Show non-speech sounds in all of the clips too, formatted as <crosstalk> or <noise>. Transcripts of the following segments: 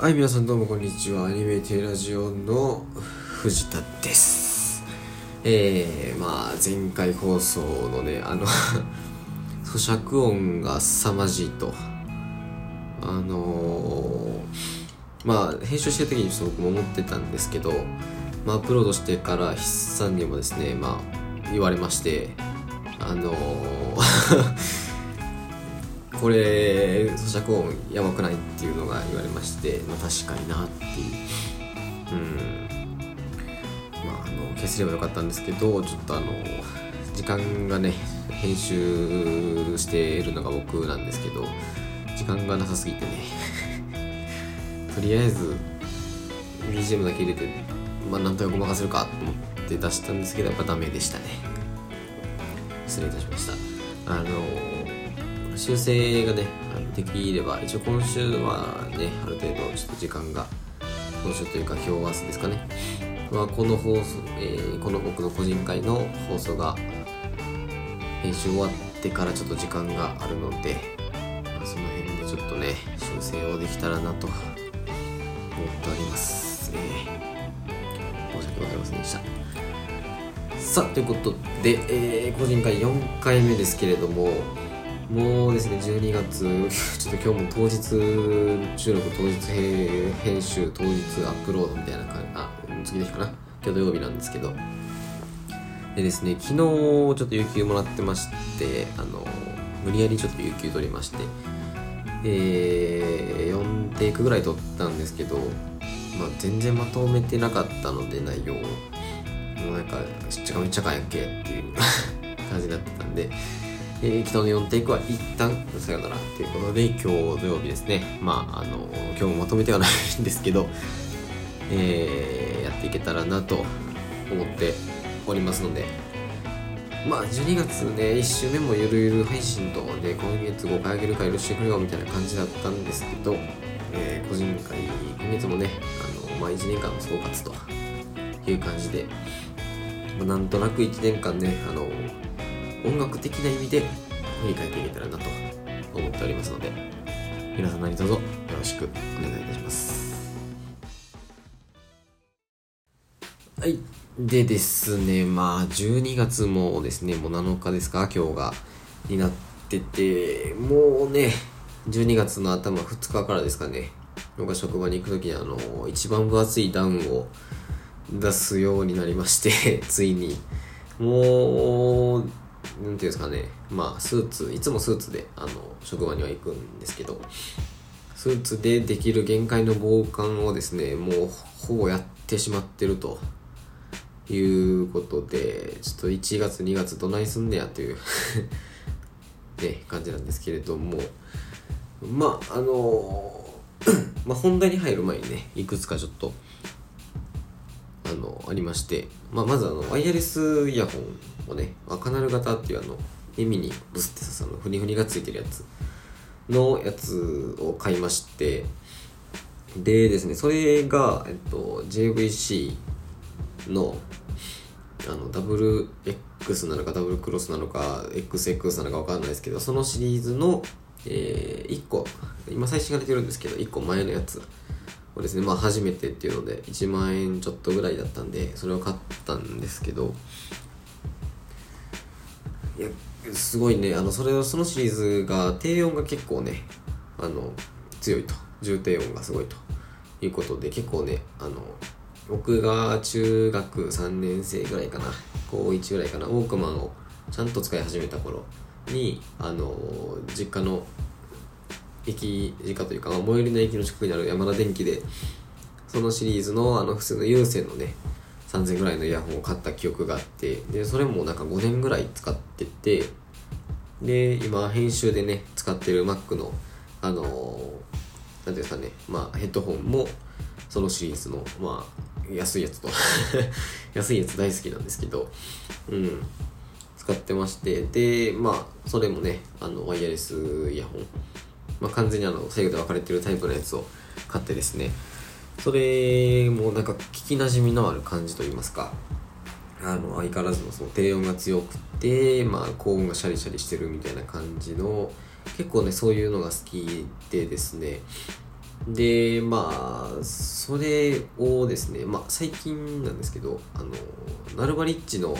はい、皆さんどうもこんにちは。アニメテラジオの藤田です。えー、まあ、前回放送のね、あの、咀嚼音が凄まじいと。あのー、まあ、編集してる時にちょっと僕も思ってたんですけど、まあ、アップロードしてから筆さんにもですね、まあ、言われまして、あのーこれ咀嚼音やばくないっていうのが言われまして、まあ、確かになっていう。うん。まああの消せればよかったんですけどちょっとあの時間がね編集しているのが僕なんですけど時間がなさすぎてね。<laughs> とりあえず BGM だけ入れてまあなんとかごまかせるかと思って出したんですけどやっぱダメでしたね。失礼いたしました。あの修正がねできれば一応今週はねある程度ちょっと時間が今週というか今日明日ですかね。はこの放送、えーこの僕の個人会の放送が編集終わってからちょっと時間があるので、まあその辺でちょっとね修正をできたらなと思っております、えー申し訳ございませんでした。さあということで、えー個人会4回目ですけれどももうですね12月ちょっと今日も当日収録当日編集当日アップロードみたいな感じあ次の日かな？今日土曜日なんですけど。でですね昨日ちょっと有給もらってましてあの無理やりちょっと有給取りまして。えー、4テイクぐらい取ったんですけど、まあ、全然まとめてなかったので内容。をもうなんかしっちゃかめっちゃかんやっけっていう感じになってたんで、えー、昨日の4テイクは一旦さよならということで今日土曜日ですね。まああの今日もまとめてはないんですけど、えーやっていけたらなと思っておりますので。まあ12月ね1週目もゆるゆる配信とで今月5回あげるから許してくれよみたいな感じだったんですけど、えー個人会今月もねあの、まあ、1年間の総括という感じで、まあ、なんとなく1年間ねあの音楽的な意味で振り返っていけたらなと思っておりますので皆さん何卒よろしくお願いいたします。はい。でですねまあ12月もですねもう7日ですか今日がになっててもうね12月の頭2日からですかね僕が職場に行く時にあの一番分厚いダウンを出すようになりましてついに。もうていうんですかね。まあスーツいつもスーツであの職場には行くんですけど。スーツでできる限界の防寒をですねもうほぼやってしまってると。いうことでちょっと1月2月どないすんねやという。<laughs> ね感じなんですけれども。まああの <clears throat> まあ本題に入る前にねいくつかちょっとのありまして、まあ、まずあのワイヤレスイヤホンをねカナル型っていうあの耳にブスってさるのフニフニがついてるやつのやつを買いましてでですねそれが、えっと、JVC のあのダブル X なのかダブルクロスなのか XX なのか分かんないですけどそのシリーズの、え1個今最新が出てるんですけど1個前のやつをですね。まあ初めてっていうので1万円ちょっとぐらいだったんでそれを買ったんですけどいやすごいね。あのそれをそのシリーズが低音が結構ねあの強いと。重低音がすごいと。いうことで結構ねあの僕が中学3年生ぐらいかな。高1ぐらいかな。ウォークマンをちゃんと使い始めた頃にあの実家の駅実家というか、最寄りの駅の近くにある山田電機でそのシリーズのあの普通の有線のね3000ぐらいのイヤホンを買った記憶があってでそれもなんか5年ぐらい使っててで今編集でね使ってる Mac のあのなんていうんですかねまあヘッドホンもそのシリーズのまあ安いやつと <laughs> 安いやつ大好きなんですけどうん使ってましてでまあそれもねあのワイヤレスイヤホンまあ完全にあの左右で分かれてるタイプのやつを買ってですね。それもなんか聞きなじみのある感じといいますか。あの相変わらずのその低音が強くて、まあ、高音がシャリシャリしてるみたいな感じの結構ねそういうのが好きでですね。でまあそれをですねまあ最近なんですけどあのナルバリッチの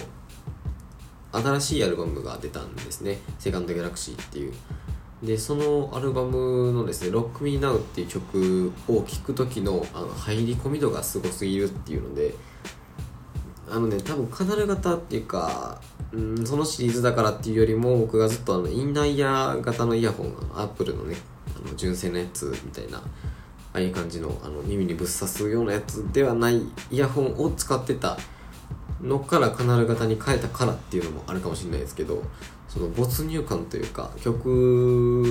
新しいアルバムが出たんですね「セカンドギャラクシーっていう。でそのアルバムのですね「ロックミーナウっていう曲を聴く時のあの入り込み度がすごすぎるっていうのであのね多分カナル型っていうか、うん、そのシリーズだからっていうよりも僕がずっとあのインナーイヤー型のイヤホンアップルのねあの純正のやつみたいなああいう感じのあの耳にぶっ刺すようなやつではないイヤホンを使ってたのからカナル型に変えたからっていうのもあるかもしれないですけどその没入感というか曲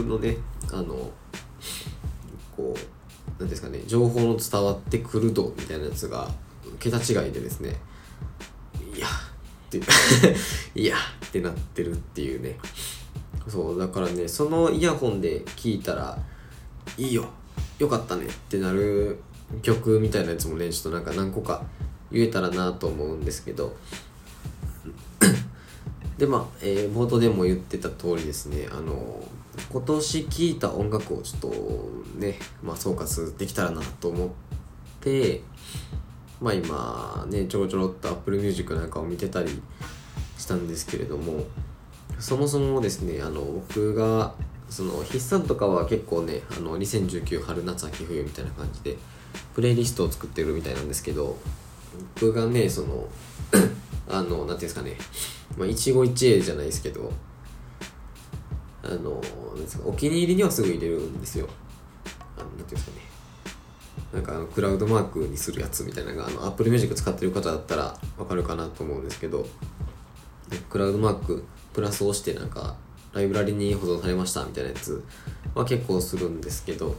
のねあのこう何ですかね情報の伝わってくる度みたいなやつが桁違いでですねいやって <laughs> いやってなってるっていうね。そうだからねそのイヤホンで聞いたらいいよよかったねってなる曲みたいなやつもねちょっとなんか何個か言えたらなと思うんですけどでまあ、えー、冒頭でも言ってた通りですねあの今年聴いた音楽をちょっとね、まあ、総括できたらなと思ってまあ今ねちょろちょろっと Apple Music なんかを見てたりしたんですけれどもそもそもですねあの僕がその筆算とかは結構ねあの2019春夏秋冬みたいな感じでプレイリストを作ってるみたいなんですけど僕がねそのあのなんていうんですかね。まあ一期一会じゃないですけど。あのお気に入りにはすぐ入れるんですよ。あのなんていうんですかね。なんかあのクラウドマークにするやつみたいなのがあの Apple Music 使ってる方だったらわかるかなと思うんですけど。クラウドマークプラスをしてなんかライブラリに保存されましたみたいなやつは結構するんですけど。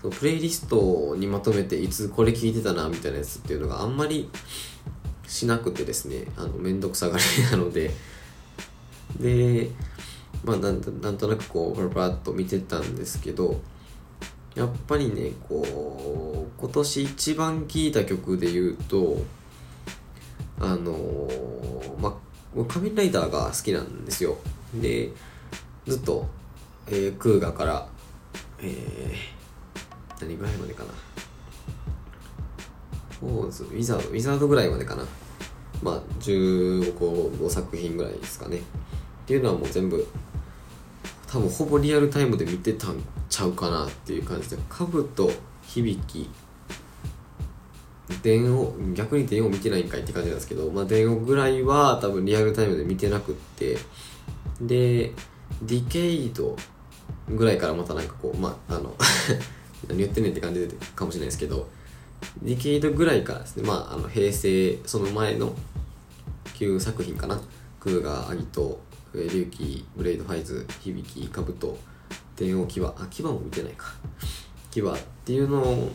そのプレイリストにまとめていつこれ聞いてたなみたいなやつっていうのがあんまりしなくてですねあのめんどくさがりなので。でまあななんとなくこうパラパラっと見てたんですけどやっぱりねこう今年一番聴いた曲で言うとあのまあ仮面ライダーが好きなんですよ。でずっと、えー、クーガからえー、何ぐらいまでかな。フォーズウィザードウィザードぐらいまでかな。まあ15作品ぐらいですかね。っていうのはもう全部多分ほぼリアルタイムで見てたんちゃうかなっていう感じでカブと響き電王逆に電王見てないんかいって感じなんですけど、まあ、電王ぐらいは多分リアルタイムで見てなくってでディケイドぐらいからまたなんかこうまああの <laughs> 何言ってんねんって感じでかもしれないですけどディケイドぐらいからですね。まああの平成その前の旧作品かな。クーガーアギト龍騎ブレイドファイズ響きカブト電王牙あ牙も見てないか。牙っていうの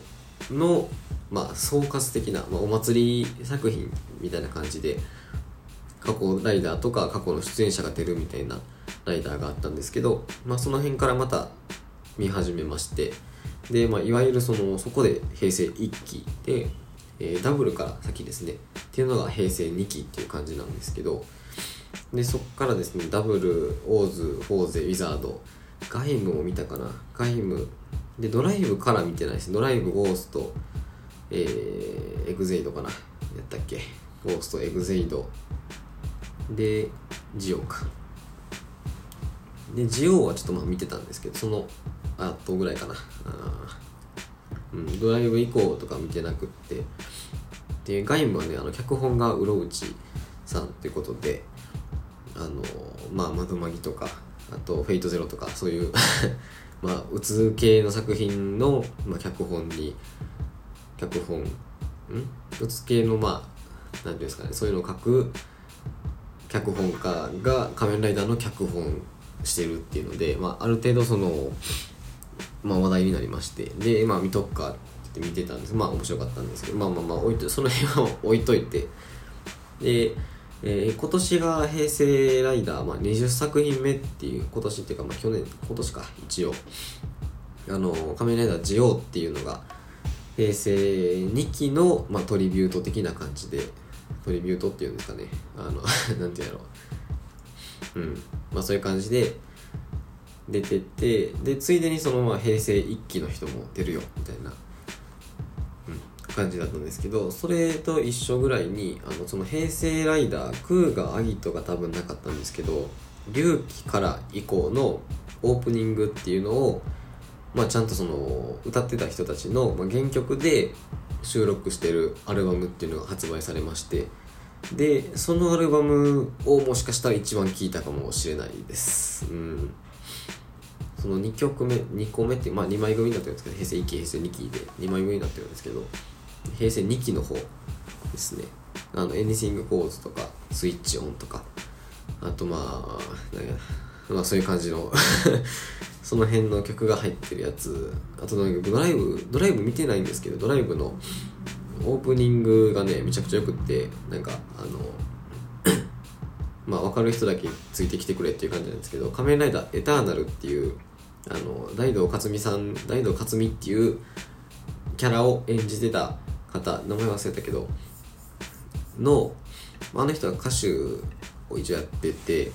のまあ総括的な、まあ、お祭り作品みたいな感じで過去ライダーとか過去の出演者が出るみたいなライダーがあったんですけど、まあ、その辺からまた見始めましてで、まあ、いわゆるそのそこで平成1期で、えー、ダブルから先ですね。っていうのが平成2期っていう感じなんですけどでそっからですねダブルオーズフォーゼウィザードガイムを見たかな。ガイムでドライブから見てないです。ドライブゴーストえー、エグゼイドかな。やったっけ？ゴーストエグゼイド。でジオか。でジオはちょっとまあ見てたんですけどその後ぐらいかな。うん、ドライブ以降とか見てなくって。でガイムはねあの脚本がうろうちさんってことであのまあ窓マギとかあとフェイトゼロとかそういう <laughs> まあうつ系の作品の、まあ、脚本に脚本ん？うつ系のまあ何ていうんですかねそういうのを書く脚本家が仮面ライダーの脚本してるっていうので、まあ、ある程度その、まあ、話題になりましてでまあ見とくかって見てたんです。まあ面白かったんですけどまあまあまあ置いとその辺は <laughs> 置いといて。で、えー、今年が平成ライダー、まあ、20作品目っていう今年っていうか、まあ、去年今年か一応。あの仮面ライダージオウっていうのが平成2期の、まあ、トリビュート的な感じでトリビュートっていうんですかね。あの <laughs> なんていうんやろ。ううん。まあそういう感じで出ててでついでにそのまま平成一期の人も出るよみたいな、うん、感じだったんですけどそれと一緒ぐらいにあのその平成ライダークーガアギトが多分なかったんですけど龍騎から以降のオープニングっていうのをまあ、ちゃんとその歌ってた人たちの、ま、原曲で収録してるアルバムっていうのが発売されましてでそのアルバムをもしかしたら一番聴いたかもしれないです。うん。その2曲目2個目ってまあ2枚組になってるんですけど平成1期平成2期で2枚組になってるんですけど平成2期の方ですね。あの「Anything Goes」とか「スイッチオン」とかあとまあなんやまあそういう感じの <laughs> その辺の曲が入ってるやつあとなんかドライブドライブ見てないんですけどドライブのオープニングがねめちゃくちゃよくってなんかあのまあ分かる人だけついてきてくれっていう感じなんですけど「仮面ライダーエターナル」っていうあの大道克実さん大道克実っていうキャラを演じてた方名前忘れたけどのあの人が歌手を一応やってて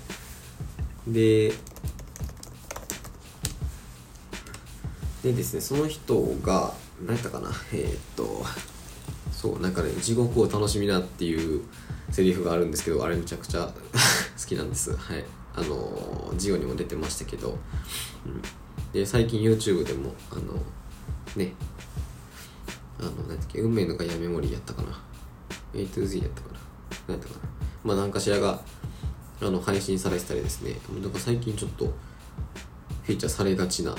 ででですねその人が何やったかなえー、っとそうなんかね地獄を楽しみなっていうセリフがあるんですけどあれめちゃくちゃ <laughs> 好きなんです。はい。あのジオにも出てましたけど、うん、で最近 YouTube でもあのね。あの何だっけ運命のガイアメモリーやったかな。A to Z やったかな。何やったかな。まあ何かしらがあの配信されてたりですね。なんか最近ちょっとフィーチャーされがちな。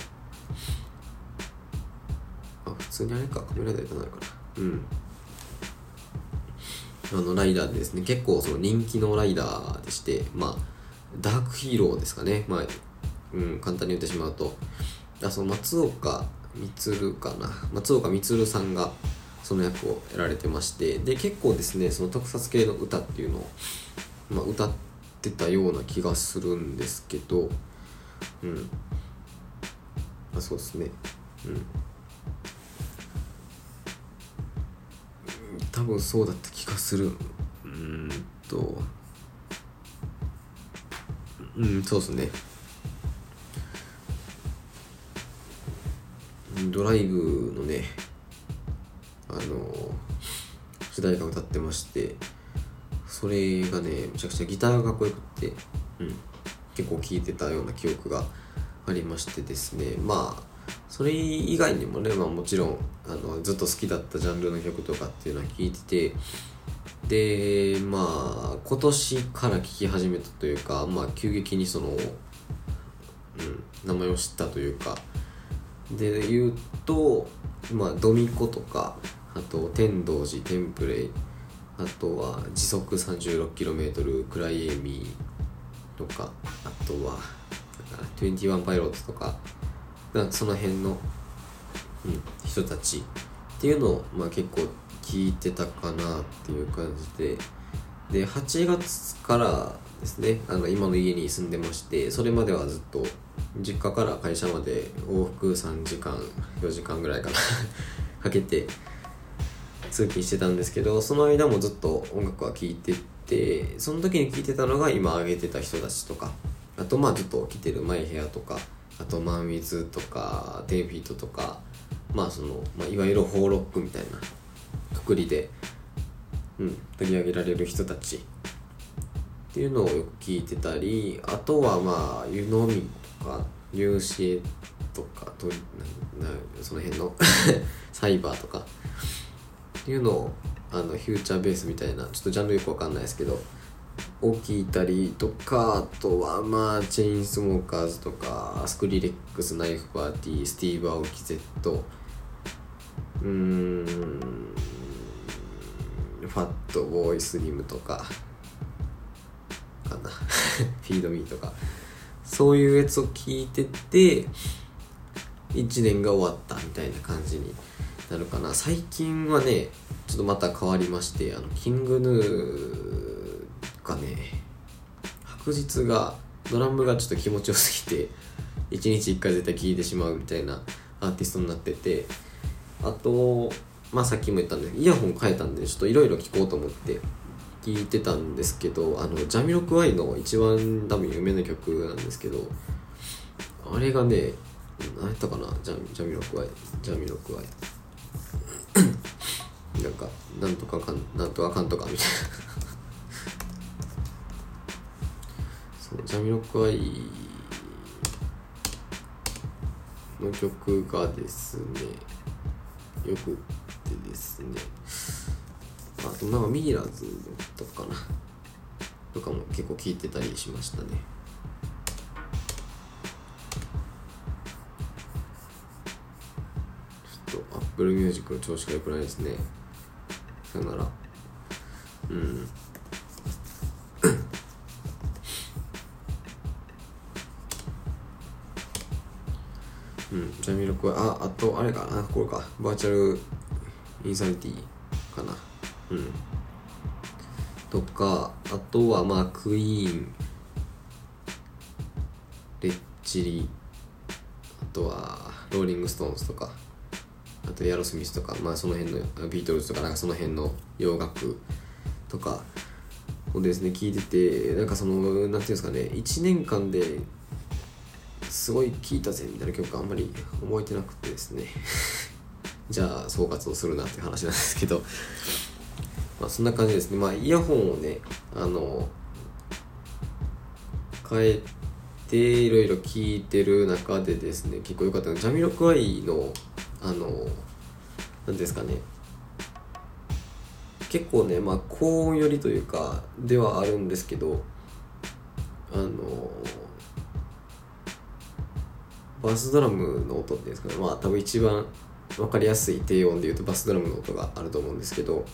あ普通にあれか。カメラ台となるかな。うん。あのライダーでですね。結構その人気のライダーでしてまあダークヒーローですかね。まあうん簡単に言ってしまうと。あその松岡充かな。松岡充さんがその役をやられてまして。で結構ですねその特撮系の歌っていうのを、まあ、歌ってたような気がするんですけど。うん。あそうですね。うん多分そうだった気がする。うんと。うんそうですね。ドライブのねあの主題歌歌ってましてそれがねめちゃくちゃギターがかっこよくて、うん、結構聴いてたような記憶がありましてですね。まあそれ以外にもね、まあ、もちろんあのずっと好きだったジャンルの曲とかっていうのは聴いててでまあ今年から聴き始めたというか、まあ、急激にその、うん、名前を知ったというか。で言うと、まあ、ドミコとかあと天童寺テンプレイあとは時速 36km クライエミーとかあとは21パイロットとかその辺の、うん、人たちっていうのを、まあ、結構聞いてたかなっていう感じで。で8月からですねあの今の家に住んでましてそれまではずっと実家から会社まで往復3時間4時間ぐらいかな <laughs> かけて通勤してたんですけどその間もずっと音楽は聴いててその時に聴いてたのが今挙げてた人たちとかあとまあずっと着てるマイヘアとかあとマンウィズとかテイフィートとかまあその、まあ、いわゆるホーロックみたいなくりで、うん、取り上げられる人たち。っていうのをよく聞いてたりあとはまあ湯飲みとか入試とかとなその辺の <laughs> サイバーとかっていうのをあの Future Bass みたいなちょっとジャンルよくわかんないですけどを聞いたりとかあとはまあチェインスモーカーズとかスクリレックスナイフパーティースティーブ・アオキ Z うーんファットボーイスリムとかかな。<laughs> フィードミーとか。そういうやつを聞いてて1年が終わったみたいな感じになるかな。最近はねちょっとまた変わりましてあのキングヌーかね白日がドラムがちょっと気持ちよすぎて1日1回絶対聴いてしまうみたいなアーティストになっててあとまあさっきも言ったんでイヤホン変えたんでちょっといろいろ聴こうと思って聞いてたんですけどあのジャミロクワイの一番多分有名な曲なんですけどあれがね何やったかなジャジャミロクワイジャミロクワイ。<coughs> なんかなんとかかんなんとかかんとかみたいな。そうジャミロクワイの曲がですねよくですね。あとなんかミイラーズとかかな。とかも結構聞いてたりしましたね。ちょっと Apple Music の調子が良くないですね。さよなら。うん。<coughs> うん、ジャミロクワああとあれかな。これか。バーチャルインサニティかな。うん。とかあとはまあクイーン。レッチリ。あとはローリング・ストーンズとか。あとエアロスミスとか。まあその辺のビートルズとかなんかその辺の洋楽とか。をですね聞いててなんかそのなんていうんですかね。1年間ですごい聴いたぜみたいな曲あんまり覚えてなくてですね。じゃあ総括をするなって話なんですけど。<laughs> まあそんな感じですね。まあイヤホンをねあの変えていろいろ聞いてる中でですね結構良かったのジャミロクワイのあの何ですかね。結構ねまあ高音寄りというかではあるんですけどあのバスドラムの音っていうんですかね。まあ多分一番分かりやすい低音でいうとバスドラムの音があると思うんですけど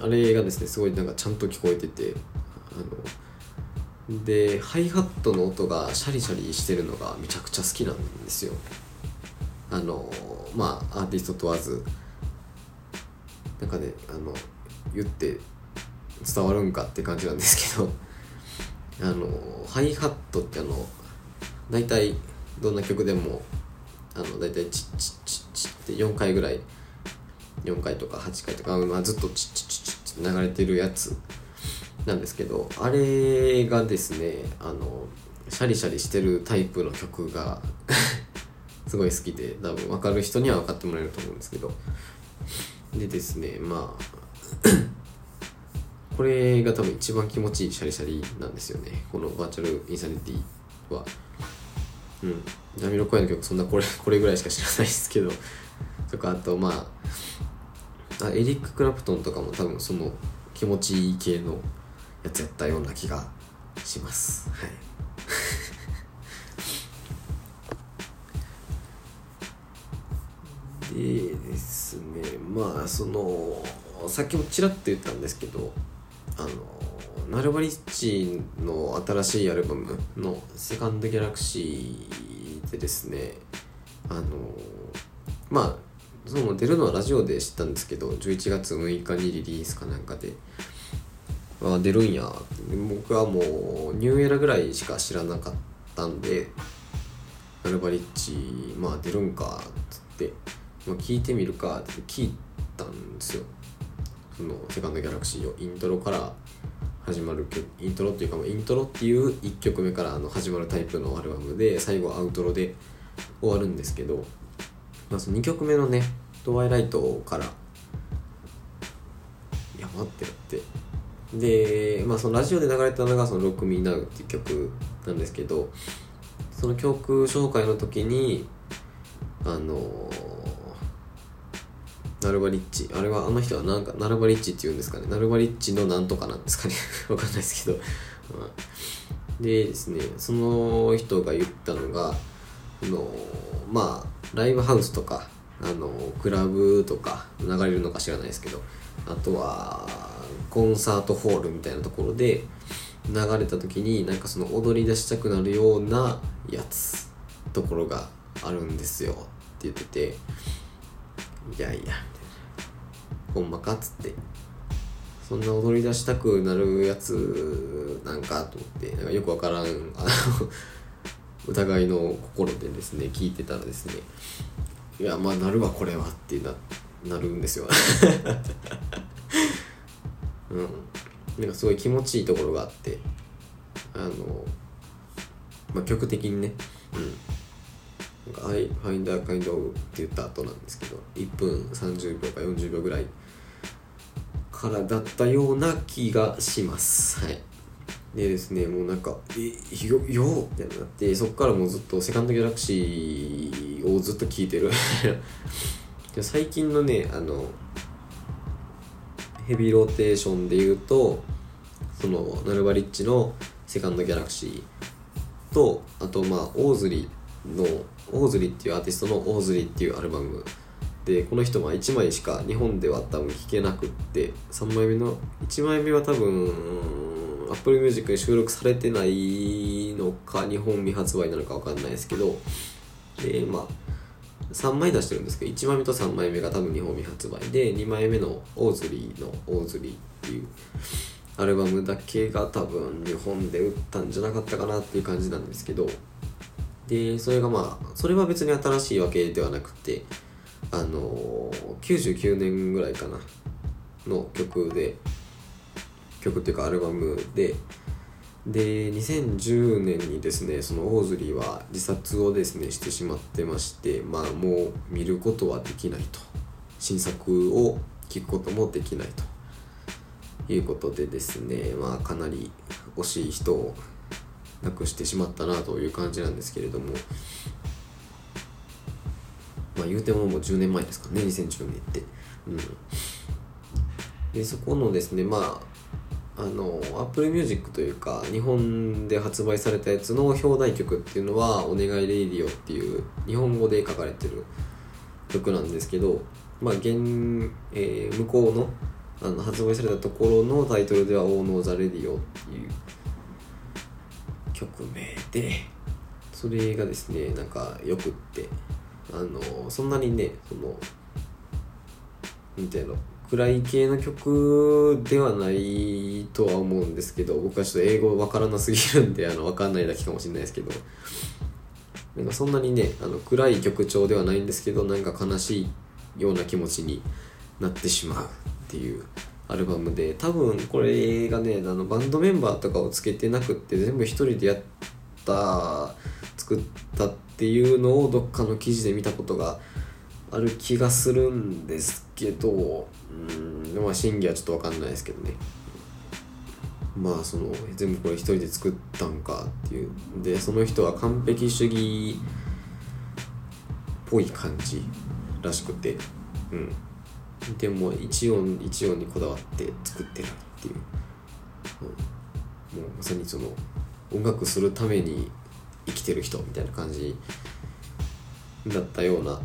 あれがですねすごいなんかちゃんと聞こえててあのでハイハットの音がシャリシャリしてるのがめちゃくちゃ好きなんですよ。あのまあアーティスト問わず。なんかねあの言って伝わるんかって感じなんですけどあのハイハットってあの大体どんな曲でもあの大体チッチッチッチッって4回ぐらい4回とか8回とか、まあ、ずっとチッチッチッチッって流れてるやつなんですけどあれがですねあのシャリシャリしてるタイプの曲が <laughs> すごい好きで多分分かる人には分かってもらえると思うんですけど。でですねまあ <clears throat> これが多分一番気持ちいいシャリシャリなんですよね。このバーチャルインサニティは。うん。ジャミロクワイの曲そんなこれ <laughs> これぐらいしか知らないですけど。とかあとまああエリック・クラプトンとかも多分その気持ちいい系のやつやったような気がします。はい。<laughs> でですねまあそのさっきもちらっと言ったんですけどあのナルバリッチの新しいアルバムの「セカンド・ギャラクシー」でですねあのまあその出るのはラジオで知ったんですけど11月6日にリリースかなんかであ出るんや。僕はもうニューエラぐらいしか知らなかったんでナルバリッチまあ出るんかっつって、まあ、聞いてみるかって聞いたんですよ。そのセカンドギャラクシーをイントロから始まる曲イントロっていうかイントロっていう1曲目からあの始まるタイプのアルバムで最後アウトロで終わるんですけど、まあ、その2曲目のね「トワイライト」からいや待ってって。で、まあ、そのラジオで流れたのが「そのロック・ミー・ナウ」っていう曲なんですけどその曲紹介の時にあのナルバリッチ。あれはあの人はなんかナルバリッチって言うんですかね。ナルバリッチのなんとかなんですかね。<laughs> わかんないですけど、でですねその人が言ったのがあのまあライブハウスとかあのクラブとか流れるのか知らないですけどあとはコンサートホールみたいなところで流れた時になんかその踊り出したくなるようなやつところがあるんですよ。って言ってて。いやいや。ほんまかっつって。そんな踊り出したくなるやつなんかと思って。なんかよくわからんあの疑いの心でですね聞いてたらですね。いやまあなるわこれはってななるんですよ。<laughs> うん。なんかすごい気持ちいいところがあって。あのまあ曲的にね。うん。なんか「I find a kind of」って言った後なんですけど。1分30秒か40秒ぐらいからだったような気がします。はい。でですねもうなんか「えよよみたいになってそっからもうずっとセカンドギャラクシーをずっと聴いてる。<laughs> 最近のねあのヘビーローテーションで言うとそのナルバリッチの Second Galaxy とあとまあオーズリーのオーズリーっていうアーティストのオーズリーっていうアルバムでこの人は1枚しか日本では多分聴けなくって3枚目の1枚目は多分 Apple Music に収録されてないのか日本未発売なのか分かんないですけどでまあ3枚出してるんですけど1枚目と3枚目が多分日本未発売で2枚目のオーズリーのオーズリーっていうアルバムだけが多分日本で売ったんじゃなかったかなっていう感じなんですけどでそれがまあそれは別に新しいわけではなくてあの99年ぐらいかなの曲で曲っていうかアルバムで。で2010年にですねそのオーズリーは自殺をですねしてしまってましてまあもう見ることはできないと。新作を聴くこともできないということでですねまあかなり惜しい人を亡くしてしまったなという感じなんですけれども。まあ言うてももう10年前ですからね2010年って。うん。でそこのですねまああの Apple Music というか日本で発売されたやつの表題曲っていうのは「お願いレイディオ」っていう日本語で書かれてる曲なんですけどまあ現、えー、向こうのあの発売されたところのタイトルでは「 Oh No the Radio」っていう曲名でそれがですねなんかよくって。あのそんなにねそのみたいな暗い系の曲ではないとは思うんですけど僕はちょっと英語わからなすぎるんであの分かんないだけかもしれないですけど。なんかそんなにねあの暗い曲調ではないんですけどなんか悲しいような気持ちになってしまうっていうアルバムで多分これがねあのバンドメンバーとかをつけてなくって全部一人でやってた作ったっていうのをどっかの記事で見たことがある気がするんですけどうんまあ真偽はちょっと分かんないですけどね。まあその全部これ一人で作ったんかっていう。でその人は完璧主義っぽい感じらしくて。うん。でも一音一音にこだわって作ってるっていう、うん、もうまさにその音楽するために生きてる人みたいな感じだったような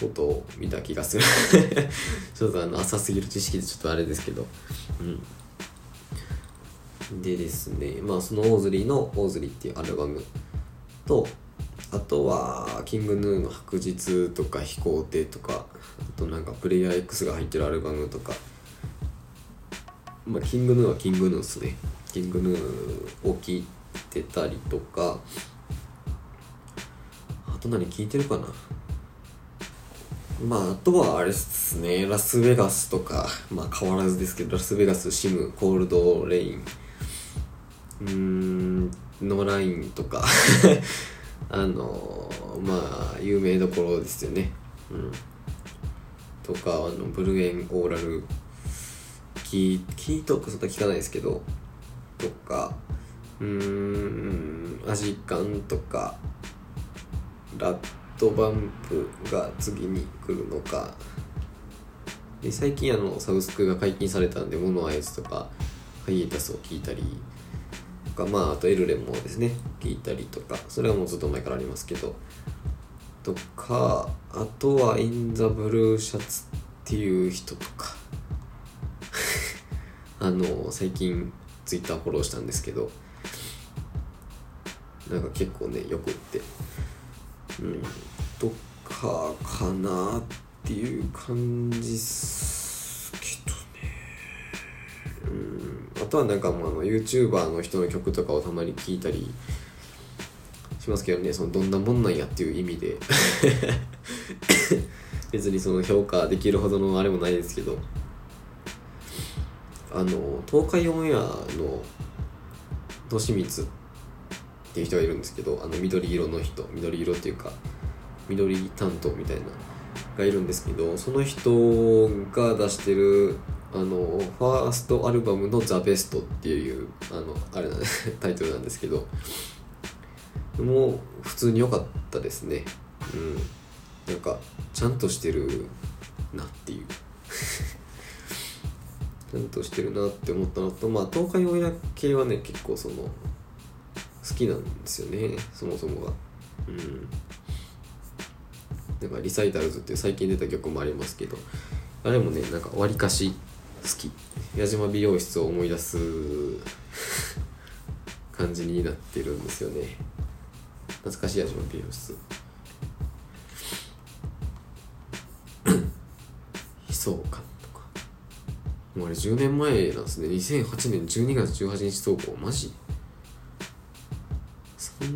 ことを見た気がする。<laughs> ちょっとあの浅すぎる知識でちょっとあれですけど。うん。でですねまあそのオーズリーの「オーズリー」っていうアルバムとあとはキングヌーの白日とか飛行艇とかあとなんかプレイヤー X が入ってるアルバムとか。まあキングヌーはキングヌーっすね。キングヌーを聴いてたりとか。あと何聞いてるかな？まああとはあれっすね。ラスベガスとか。まあ変わらずですけどラスベガスシムコールドレイン。うーんノラインとか。<laughs> あのまあ有名どころですよね。うん。とかあのブルエンオーラル。キーキートークそんな聞かないですけど。とか。うん。アジカンとかラットバンプが次に来るのか。で最近あのサブスクが解禁されたんでモノアイズとかハイエタスを聞いたりとかまああとエルレンもですね聞いたりとか。それはもうずっと前からありますけど。とかあとはインザブルーシャツっていう人とか。<laughs> あの最近ツイッターフォローしたんですけど。なんか結構ねよくって。うんとかかなっていう感じすけどね。うんあとはなんかもうあの YouTuber の人の曲とかをたまに聞いたりしますけどね。そのどんなもんなんやっていう意味で。<laughs> 別にその評価できるほどのあれもないですけど。あの東海オンエアの利光っっていう人がいるんですけどあの緑色の人緑色っていうか緑担当みたいながいるんですけどその人が出してるあのファーストアルバムの「ザ・ベストっていうあのあれな、<laughs> タイトルなんですけどもう普通に良かったですね。うん。なんかちゃんとしてるなっていう。<laughs> ちゃんとしてるなって思ったのとまあ東海オンエア系はね結構その好きなんですよねそもそもが。うん。なんかリサイタルズって最近出た曲もありますけど。あれもねなんかわりかし好き。矢島美容室を思い出す <laughs> 感じになってるんですよね。懐かしい矢島美容室。<coughs> 悲壮感とか。もうあれ10年前なんですね。2008年12月18日投稿。マジ？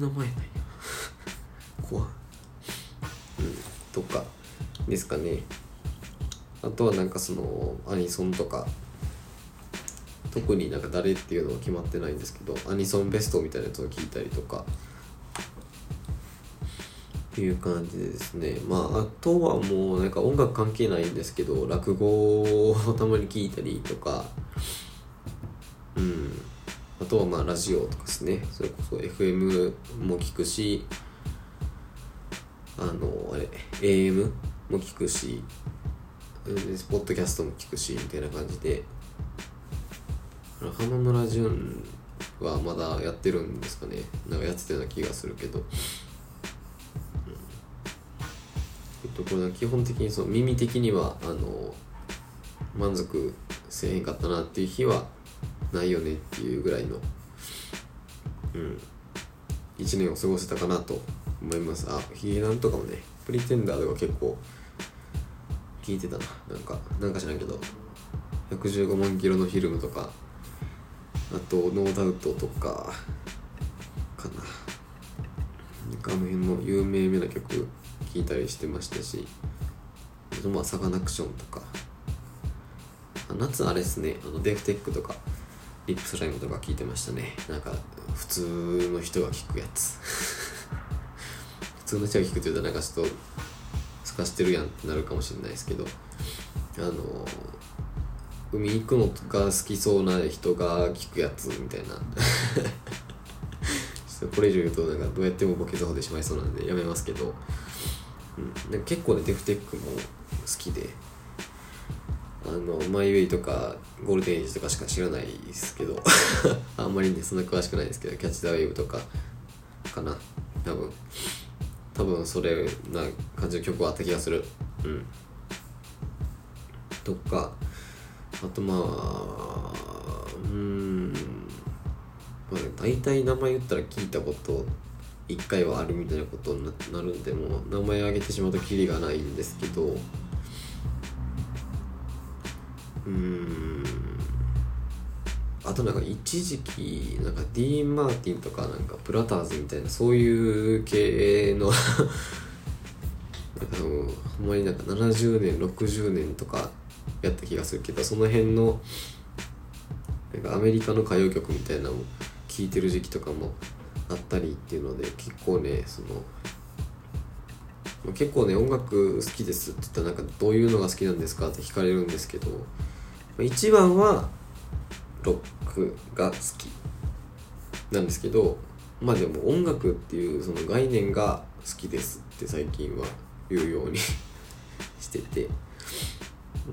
そんな前なんや。怖うんとかですかね。あとはなんかそのアニソンとか。特になんか誰っていうのは決まってないんですけどアニソンベストみたいなやつを聞いたりとか。っていう感じでですね。まああとはもうなんか音楽関係ないんですけど落語をたまに聞いたりとか。うん。あとはまあラジオとかですね。それこそ FM も聞くしあのあれ AM も聞くしポッドキャストも聞くしみたいな感じで。花村淳はまだやってるんですかね。なんかやってたような気がするけど。えっとこれは基本的にその耳的にはあの満足せえへんかったなっていう日はないよねっていうぐらいのうん1年を過ごせたかなと思います。あヒゲダンとかもねプリテンダーとか結構聞いてたな。なんかなんか知らんけど115万キロのフィルムとかあとノーダウトとかかな。なんかあの辺の有名めな曲聴いたりしてましたしあとまあサカナクションとか。夏あれっすね。あのデフテックとか。リップスライムとか聞いてましたね。なんか普通の人が聞くやつ。<laughs> 普通の人が聞くって言うとなんかちょっと透かしてるやんってなるかもしれないですけどあの海行くのが好きそうな人が聞くやつみたいな。<laughs> ちょっとこれ以上言うとなんかどうやってもボケそうでしまいそうなんでやめますけど、うん、で結構ねデフテックも好きで。のマイウェイとかゴールデンエイジとかしか知らないですけど <laughs> あんまりねそんな詳しくないですけどキャッチ・ザ・ウェーブとかかな多分。多分それな感じの曲はあった気がする。うん。とかあとまあうん。まあね大体名前言ったら聞いたこと1回はあるみたいなことになるんでもう名前挙げてしまうとキリがないんですけどうん。あとなんか一時期なんかディーン・マーティンとかなんかプラターズみたいなそういう系の <laughs> なんかほんまになんか70年60年とかやった気がするけどその辺のなんかアメリカの歌謡曲みたいなのを聴いてる時期とかもあったりっていうので結構ねその結構ね音楽好きですって言ったらなんかどういうのが好きなんですかって聞かれるんですけど一番はロックが好きなんですけどまあでも音楽っていうその概念が好きですって最近は言うように <laughs> してて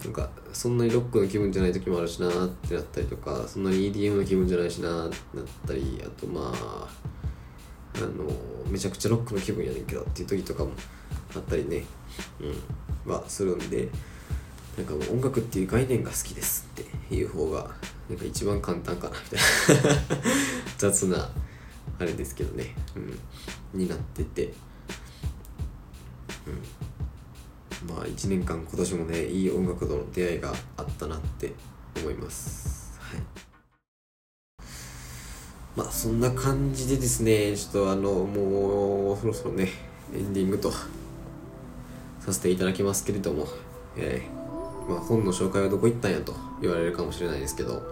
なんかそんなにロックの気分じゃない時もあるしなーってなったりとかそんなに EDM の気分じゃないしなーってなったりあとまああのめちゃくちゃロックの気分やねんけどっていう時とかもあったりね。うん。はするんで。なんか音楽っていう概念が好きですっていう方がなんか一番簡単かなみたいな <laughs> 雑なあれですけどね、うん、になってて、うん、まあ1年間今年もねいい音楽との出会いがあったなって思います。はい。まあそんな感じでですねちょっとあのもうそろそろねエンディングとさせていただきますけれども。えー、まあ本の紹介はどこ行ったんやと言われるかもしれないですけど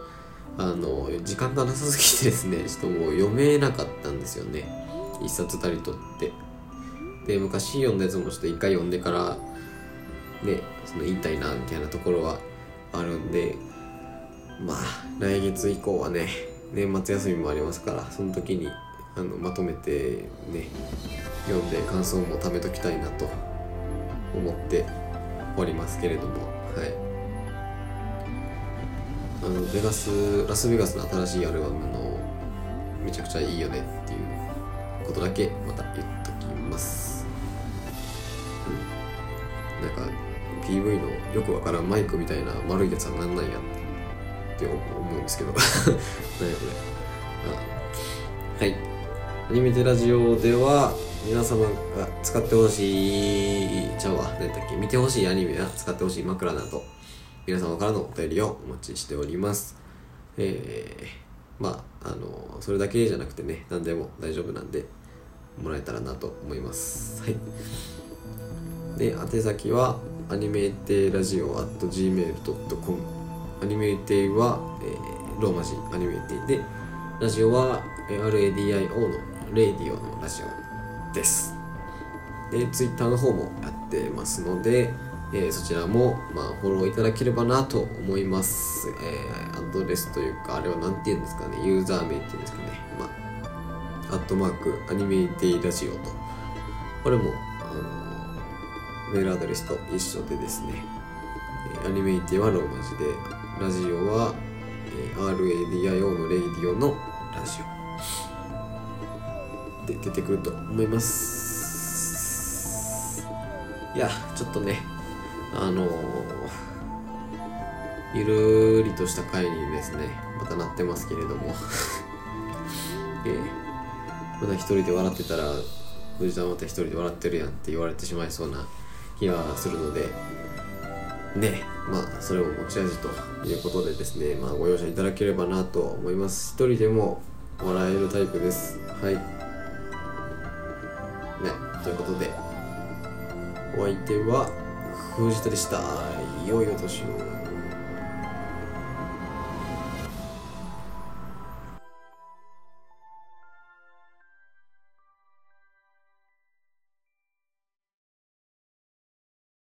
あの時間がなさすぎてですね <laughs> ちょっともう読めなかったんですよね。一冊たりとって。で昔読んだやつもちょっと一回読んでからねその言いたいなみたいなところはあるんでまあ来月以降はね年末休みもありますからその時にあのまとめてね読んで感想も貯めときたいなと思っておりますけれども。はい。あのベガスラスベガスの新しいアルバムのめちゃくちゃいいよねっていうことだけまた言っときます、うん、なんか PV のよくわからんマイクみたいな丸いやつはなんなんやって思うんですけど。<laughs> 何やこれ。あ。はい。アニメテラジオでは皆様が使ってほしいちゃうわ何だっけ見てほしいアニメや使ってほしい枕など皆様からのお便りをお待ちしております。えー、まああのそれだけじゃなくてね何でも大丈夫なんでもらえたらなと思います。はい。で宛先はアニメーテラジオ at gmail.com アニメーテは、えーローマ字アニメーテでラジオはえー RADIO のレディオのラジオです。でツイッターの方もやってますので、えーそちらも、まあ、フォローいただければなと思います、えーアドレスというかあれは何て言うんですかね。ユーザー名っていうんですかね。まあアットマークアニメーテイラジオと。これもあのメールアドレスと一緒でですね。アニメイティはローマ字でラジオは、えー RADIO のレイディオのラジオ。で出てくると思います。いやちょっとねあのゆるりとした回にですねまたなってますけれども。<laughs> えーまだ一人で笑ってたら藤田また一人で笑ってるやんって言われてしまいそうな気がするので。ねまあそれも持ち味ということでですねまあご容赦いただければなと思います。一人でも笑えるタイプです。はい。お相手は藤田でした。良いお年を。